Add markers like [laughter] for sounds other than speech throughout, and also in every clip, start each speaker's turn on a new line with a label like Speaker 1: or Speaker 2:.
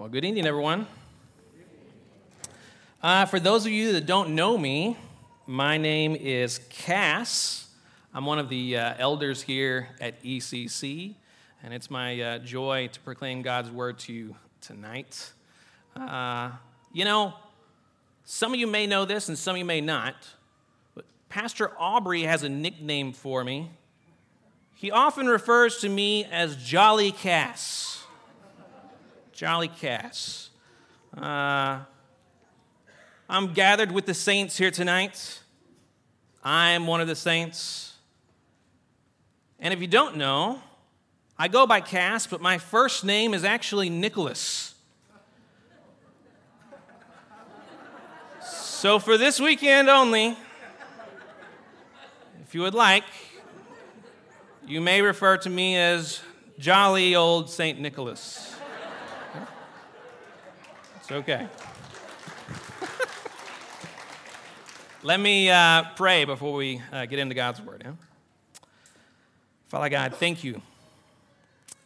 Speaker 1: Well, good evening, everyone. Uh, for those of you that don't know me, my name is Cass. I'm one of the uh, elders here at ECC, and it's my uh, joy to proclaim God's word to you tonight. Uh, you know, some of you may know this and some of you may not, but Pastor Aubrey has a nickname for me. He often refers to me as Jolly Cass. Jolly Cass. Uh, I'm gathered with the saints here tonight. I am one of the saints. And if you don't know, I go by Cass, but my first name is actually Nicholas. So for this weekend only, if you would like, you may refer to me as jolly old St. Nicholas. Okay. Let me uh, pray before we uh, get into God's word. Yeah? Father God, thank you.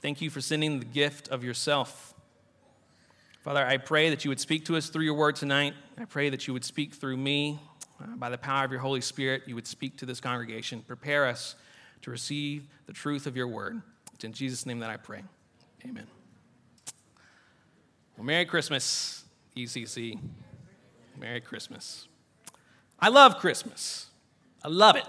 Speaker 1: Thank you for sending the gift of yourself Father, I pray that you would speak to us through your word tonight. I pray that you would speak through me. Uh, by the power of your Holy Spirit, you would speak to this congregation. Prepare us to receive the truth of your word. It's in Jesus' name that I pray. Amen. Well, Merry Christmas, ECC. Merry Christmas. I love Christmas. I love it.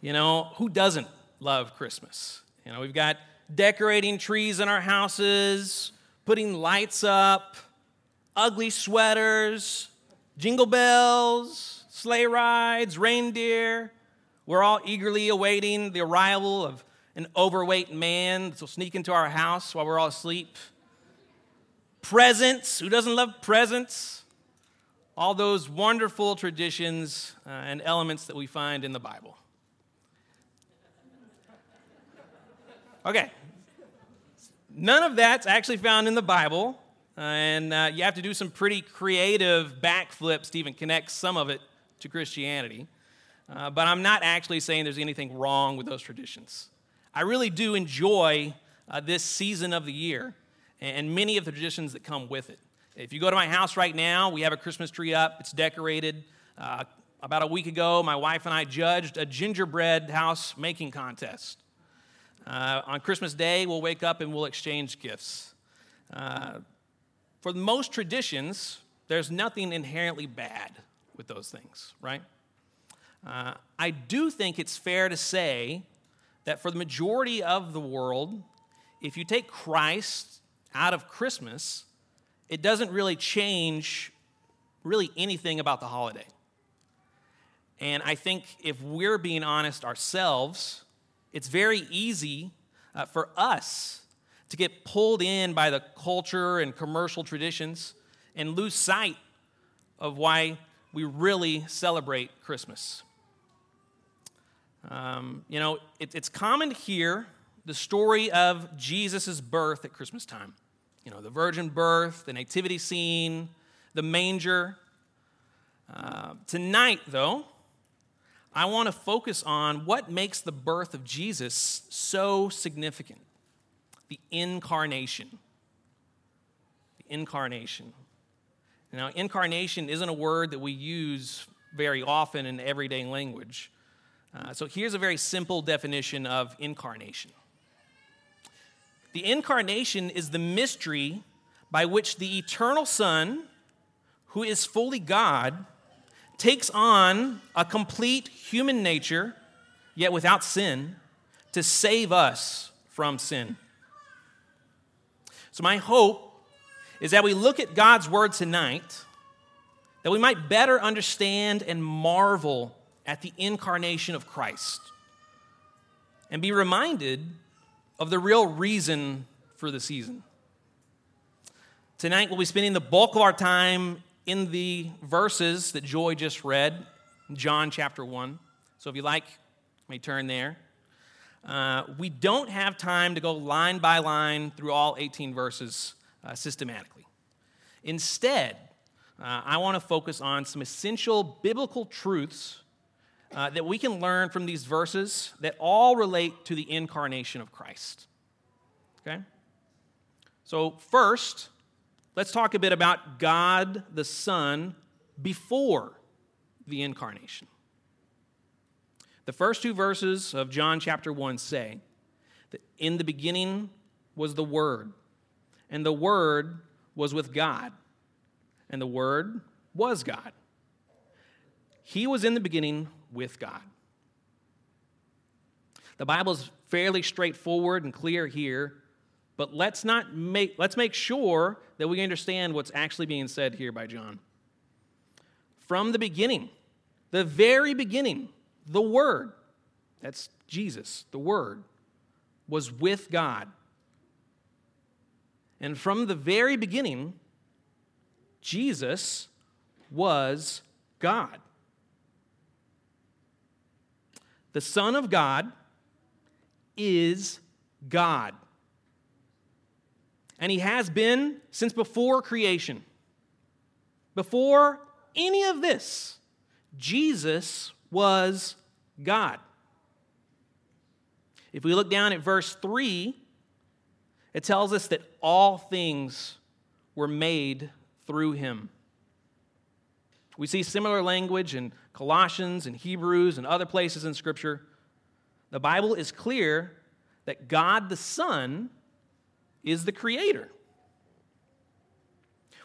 Speaker 1: You know, who doesn't love Christmas? You know, we've got decorating trees in our houses putting lights up, ugly sweaters, jingle bells, sleigh rides, reindeer. We're all eagerly awaiting the arrival of an overweight man that will sneak into our house while we're all asleep. Presents. Who doesn't love presents? All those wonderful traditions uh, and elements that we find in the Bible. Okay, None of that's actually found in the Bible, uh, and uh, you have to do some pretty creative backflips to even connect some of it to Christianity. Uh, but I'm not actually saying there's anything wrong with those traditions. I really do enjoy uh, this season of the year and many of the traditions that come with it. If you go to my house right now, we have a Christmas tree up, it's decorated. Uh, about a week ago, my wife and I judged a gingerbread house making contest. Uh, on Christmas Day, we'll wake up and we'll exchange gifts. Uh, for most traditions, there's nothing inherently bad with those things, right? Uh, I do think it's fair to say that for the majority of the world, if you take Christ out of Christmas, it doesn't really change really anything about the holiday. And I think if we're being honest ourselves, it's very easy uh, for us to get pulled in by the culture and commercial traditions and lose sight of why we really celebrate Christmas. Um, you know, it, it's common to hear the story of Jesus' birth at Christmas time. You know, the virgin birth, the nativity scene, the manger. Uh, tonight, though, I want to focus on what makes the birth of Jesus so significant the incarnation. The incarnation. Now, incarnation isn't a word that we use very often in everyday language. Uh, so here's a very simple definition of incarnation the incarnation is the mystery by which the eternal Son, who is fully God, takes on a complete human nature, yet without sin, to save us from sin. So, my hope is that we look at God's word tonight, that we might better understand and marvel at the incarnation of Christ, and be reminded of the real reason for the season. Tonight, we'll be spending the bulk of our time in the verses that Joy just read, John chapter 1. So if you like, you may turn there. Uh, we don't have time to go line by line through all 18 verses uh, systematically. Instead, uh, I want to focus on some essential biblical truths uh, that we can learn from these verses that all relate to the incarnation of Christ. Okay? So, first, let's talk a bit about God the Son before the incarnation. The first two verses of John chapter 1 say that in the beginning was the Word, and the Word was with God, and the Word was God. He was in the beginning with God. The Bible is fairly straightforward and clear here, but let's not make let's make sure that we understand what's actually being said here by John. From the beginning, the very beginning, the Word, that's Jesus, the Word, was with God. And from the very beginning, Jesus was God. The Son of God is God. And He has been since before creation. Before any of this, Jesus was God. If we look down at verse 3, it tells us that all things were made through him. We see similar language in Colossians and Hebrews and other places in Scripture. The Bible is clear that God the Son is the creator.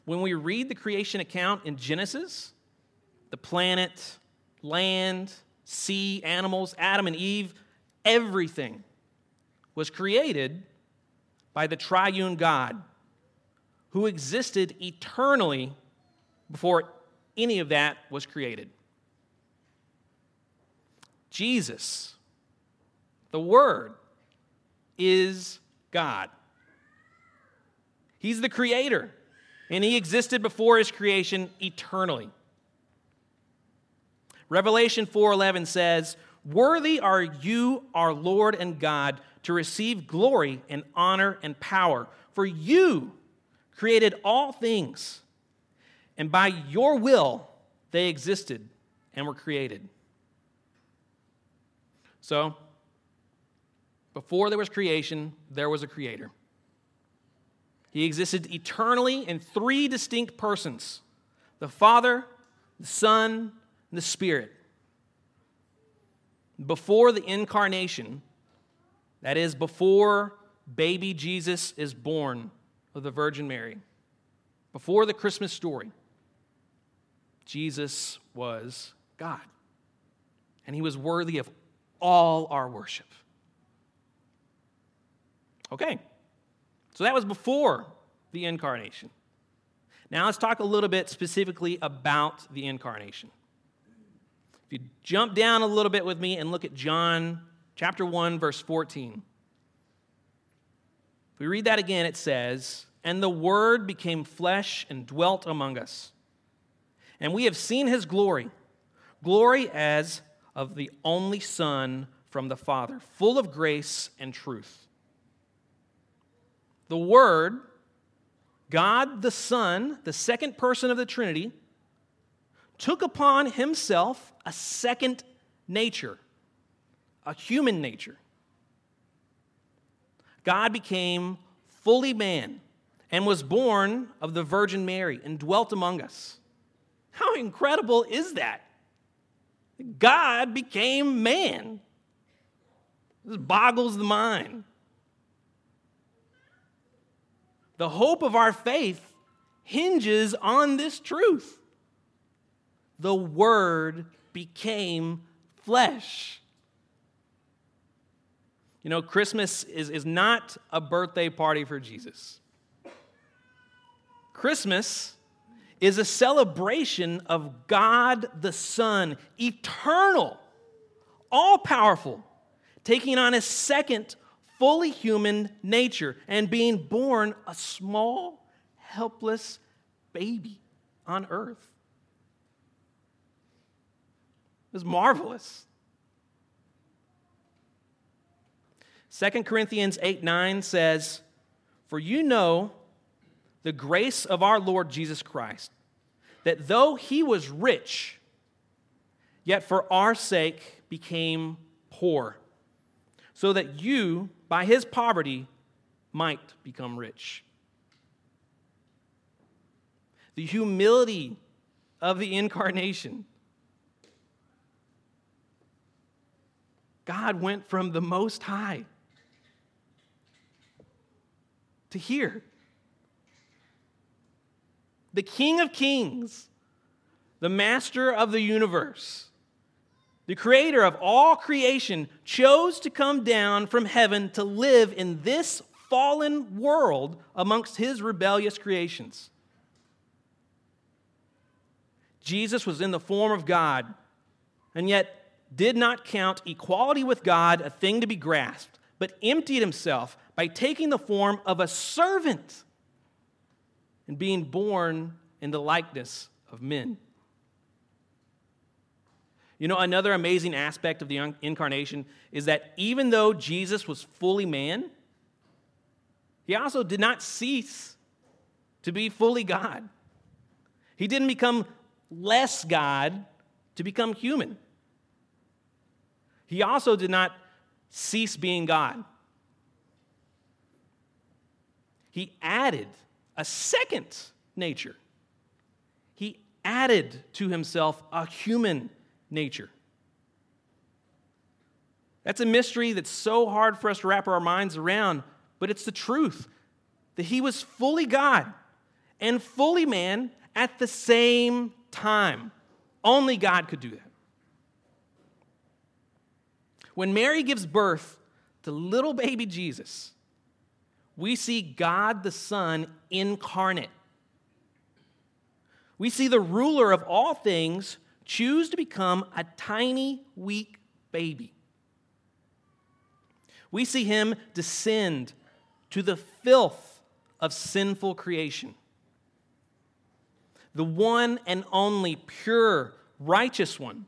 Speaker 1: When we read the creation account in Genesis, the planet, land, sea, animals, Adam and Eve, everything was created by the triune God who existed eternally before any of that was created. Jesus, the Word, is God. He's the creator, and He existed before His creation eternally. Revelation 4:11 says, "Worthy are you, our Lord and God, to receive glory and honor and power, for you created all things, and by your will they existed and were created." So, before there was creation, there was a creator. He existed eternally in three distinct persons the Father, the Son, and the Spirit. Before the incarnation, that is, before baby Jesus is born of the Virgin Mary, before the Christmas story, Jesus was God. And he was worthy of all our worship. Okay, so that was before the incarnation. Now let's talk a little bit specifically about the incarnation. If you jump down a little bit with me and look at John chapter 1, verse 14. If we read that again, it says, And the Word became flesh and dwelt among us. And we have seen his glory, glory as of the only Son from the Father, full of grace and truth. The Word, God the Son, the second person of the Trinity, took upon himself a second nature, a human nature. God became fully man and was born of the Virgin Mary and dwelt among us. How incredible is that? God became man. This boggles the mind. The hope of our faith hinges on this truth the Word became flesh. You know, Christmas is, is not a birthday party for Jesus. Christmas is a celebration of God the Son, eternal, all powerful, taking on a second fully human nature and being born a small, helpless baby on earth. It was marvelous. 2 Corinthians 8 9 says, For you know the grace of our Lord Jesus Christ, that though he was rich, yet for our sake became poor, so that you, by his poverty, might become rich. the humility of the incarnation. God went from the Most High to here. The King of Kings, the Master of the universe, the Creator of all creation, chose to come down from heaven to live in this fallen world amongst His rebellious creations. Jesus was in the form of God, and yet did not count equality with God a thing to be grasped, but emptied himself by taking the form of a servant and being born in the likeness of men. You know, another amazing aspect of the incarnation is that even though Jesus was fully man, he also did not cease to be fully God. He didn't become less God to become human. He also did not cease being God. He added a second nature. He added to himself a human nature. That's a mystery that's so hard for us to wrap our minds around, but it's the truth that he was fully God and fully man at the same time. Only God could do that. When Mary gives birth to little baby Jesus, we see God the Son incarnate. We see the ruler of all things choose to become a tiny, weak baby. We see him descend to the filth of sinful creation. The one and only pure, righteous one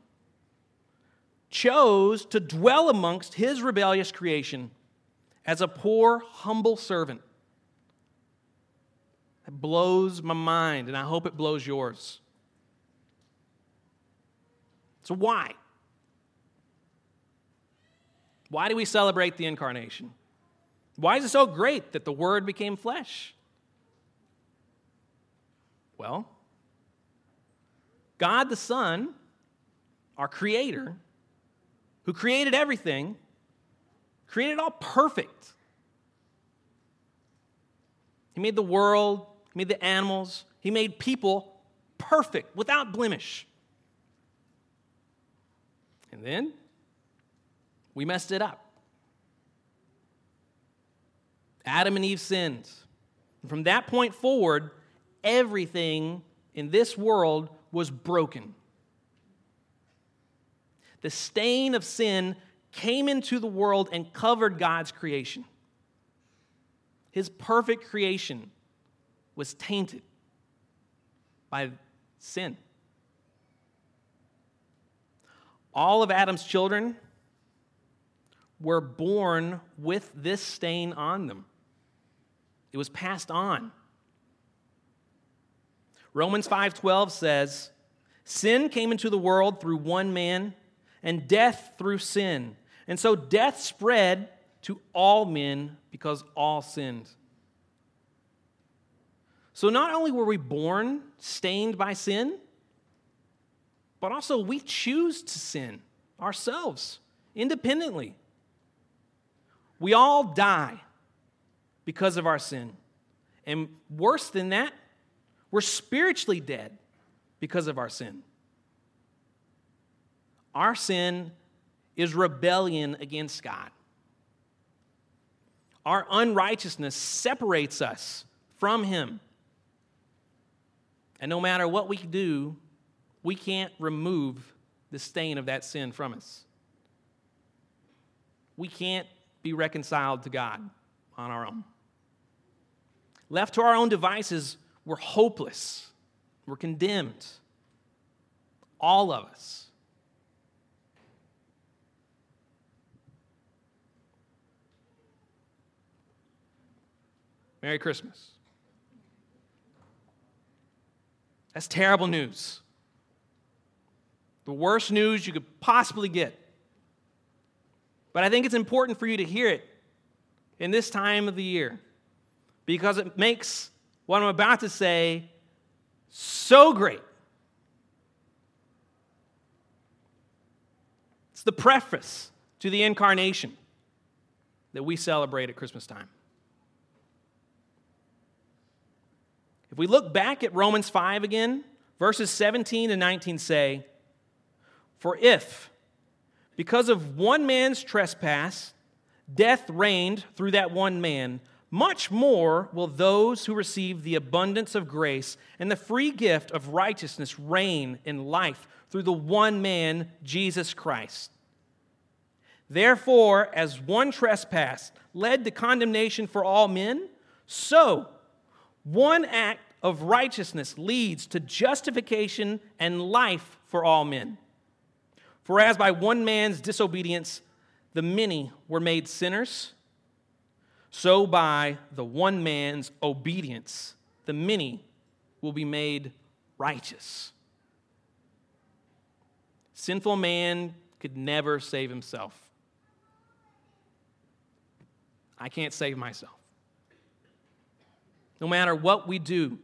Speaker 1: chose to dwell amongst his rebellious creation as a poor, humble servant. It blows my mind, and I hope it blows yours. So, why? Why do we celebrate the incarnation? Why is it so great that the Word became flesh? Well, God the Son, our Creator, who created everything, created all perfect. He made the world, He made the animals, He made people perfect, without blemish. And then we messed it up. Adam and Eve sinned. And from that point forward, everything in this world was broken the stain of sin came into the world and covered God's creation. His perfect creation was tainted by sin. All of Adam's children were born with this stain on them. It was passed on. Romans 5:12 says, "Sin came into the world through one man, and death through sin. And so death spread to all men because all sinned. So not only were we born stained by sin, but also we choose to sin ourselves independently. We all die because of our sin. And worse than that, we're spiritually dead because of our sin. Our sin is rebellion against God. Our unrighteousness separates us from Him. And no matter what we do, we can't remove the stain of that sin from us. We can't be reconciled to God on our own. Left to our own devices, we're hopeless. We're condemned. All of us. Merry Christmas. That's terrible news. The worst news you could possibly get. But I think it's important for you to hear it in this time of the year because it makes what I'm about to say so great. It's the preface to the incarnation that we celebrate at Christmas time. If we look back at Romans 5 again, verses 17 and 19 say, For if, because of one man's trespass, death reigned through that one man, much more will those who receive the abundance of grace and the free gift of righteousness reign in life through the one man, Jesus Christ. Therefore, as one trespass led to condemnation for all men, so one act of righteousness leads to justification and life for all men. For as by one man's disobedience the many were made sinners, so by the one man's obedience the many will be made righteous. Sinful man could never save himself. I can't save myself. No matter what we do,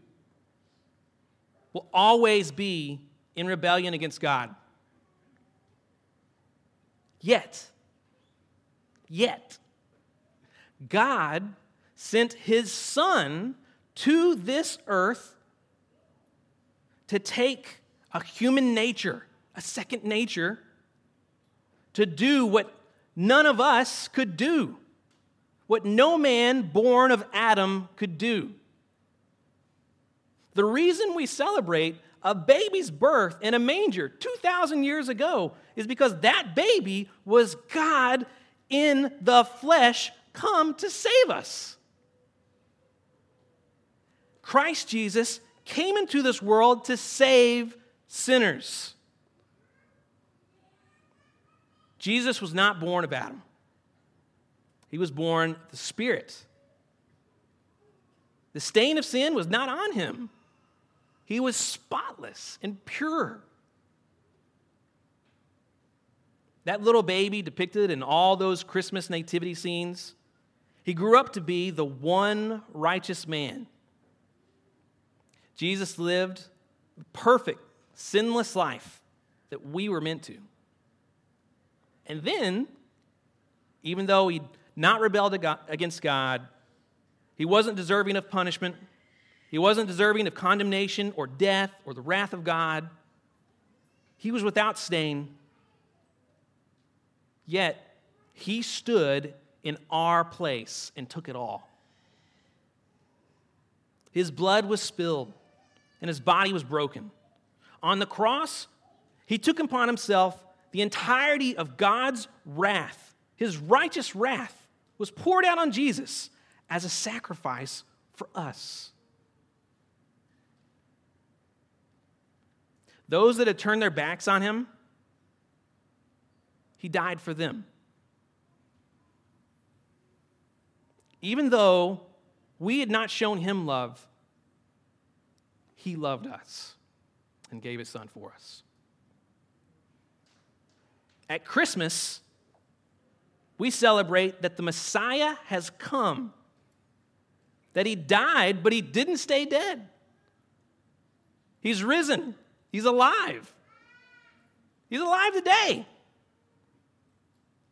Speaker 1: we'll always be in rebellion against God. Yet, yet, God sent his son to this earth to take a human nature, a second nature, to do what none of us could do what no man born of Adam could do. The reason we celebrate a baby's birth in a manger 2,000 years ago is because that baby was God in the flesh come to save us. Christ Jesus came into this world to save sinners. Jesus was not born of Adam. He was born the Spirit. The stain of sin was not on him. He was spotless and pure. That little baby depicted in all those Christmas nativity scenes, he grew up to be the one righteous man. Jesus lived the perfect, sinless life that we were meant to. And then, even though he'd not rebelled against God. He wasn't deserving of punishment. He wasn't deserving of condemnation or death or the wrath of God. He was without stain. Yet, he stood in our place and took it all. His blood was spilled and his body was broken. On the cross, he took upon himself the entirety of God's wrath, his righteous wrath was poured out on Jesus as a sacrifice for us. Those that had turned their backs on him, he died for them. Even though we had not shown him love, he loved us and gave his son for us. At Christmas, we celebrate that the Messiah has come, that he died, but he didn't stay dead. He's risen, he's alive. He's alive today.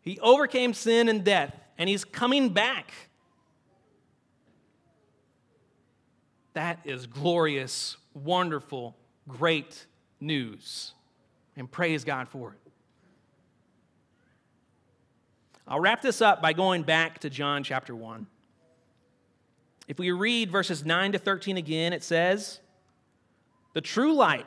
Speaker 1: He overcame sin and death, and he's coming back. That is glorious, wonderful, great news. And praise God for it. I'll wrap this up by going back to John chapter 1. If we read verses 9 to 13 again, it says, The true light,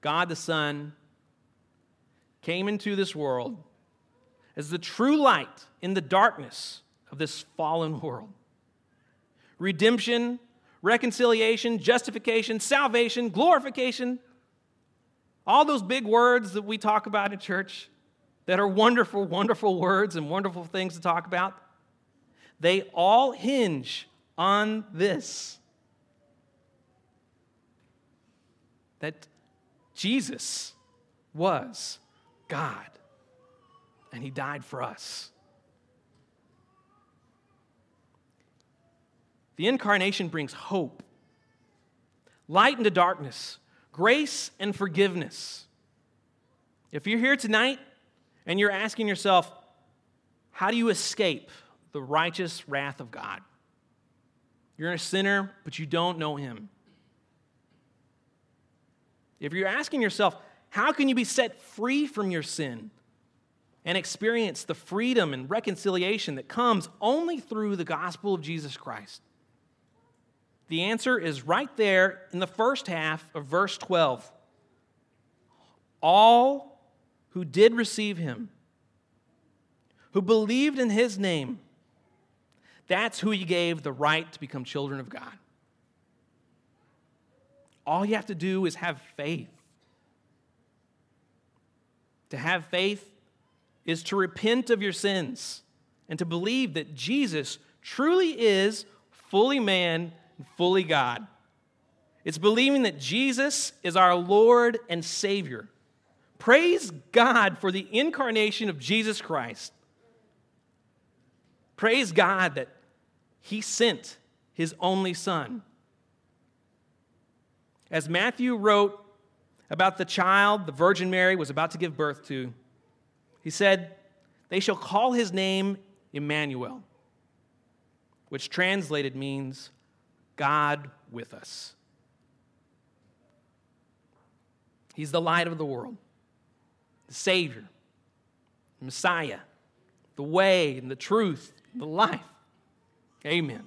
Speaker 1: God the Son came into this world as the true light in the darkness of this fallen world. Redemption, reconciliation, justification, salvation, glorification. All those big words that we talk about in church that are wonderful, wonderful words and wonderful things to talk about, they all hinge on this that Jesus was God and he died for us. The incarnation brings hope, light into darkness, grace and forgiveness. If you're here tonight and you're asking yourself, how do you escape the righteous wrath of God? You're a sinner, but you don't know him. If you're asking yourself, how can you be set free from your sin and experience the freedom and reconciliation that comes only through the gospel of Jesus Christ? The answer is right there in the first half of verse 12. All who did receive him, who believed in his name, that's who he gave the right to become children of God. All you have to do is have faith. To have faith is to repent of your sins and to believe that Jesus truly is fully man and fully God. It's believing that Jesus is our Lord and Savior. Praise God for the incarnation of Jesus Christ. Praise God that He sent His only Son as Matthew wrote about the child the Virgin Mary was about to give birth to, he said, They shall call his name Emmanuel, which translated means God with us. He's the light of the world, the Savior, the Messiah, the way and the truth, the life. Amen.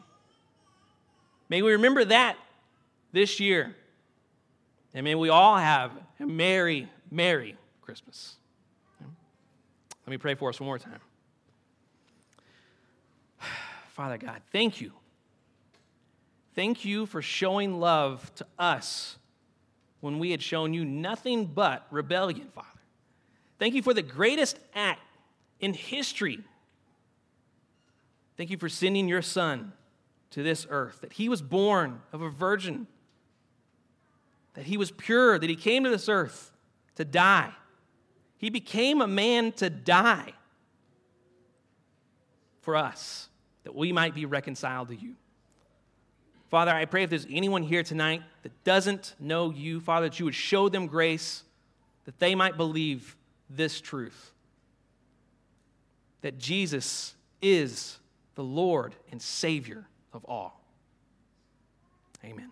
Speaker 1: May we remember that this year and may we all have a merry, merry Christmas. Let me pray for us one more time. [sighs] Father God, thank you. Thank you for showing love to us when we had shown you nothing but rebellion, Father. Thank you for the greatest act in history. Thank you for sending your Son to this earth, that he was born of a virgin that he was pure, that he came to this earth to die. He became a man to die for us, that we might be reconciled to you. Father, I pray if there's anyone here tonight that doesn't know you, Father, that you would show them grace, that they might believe this truth that Jesus is the Lord and Savior of all. Amen.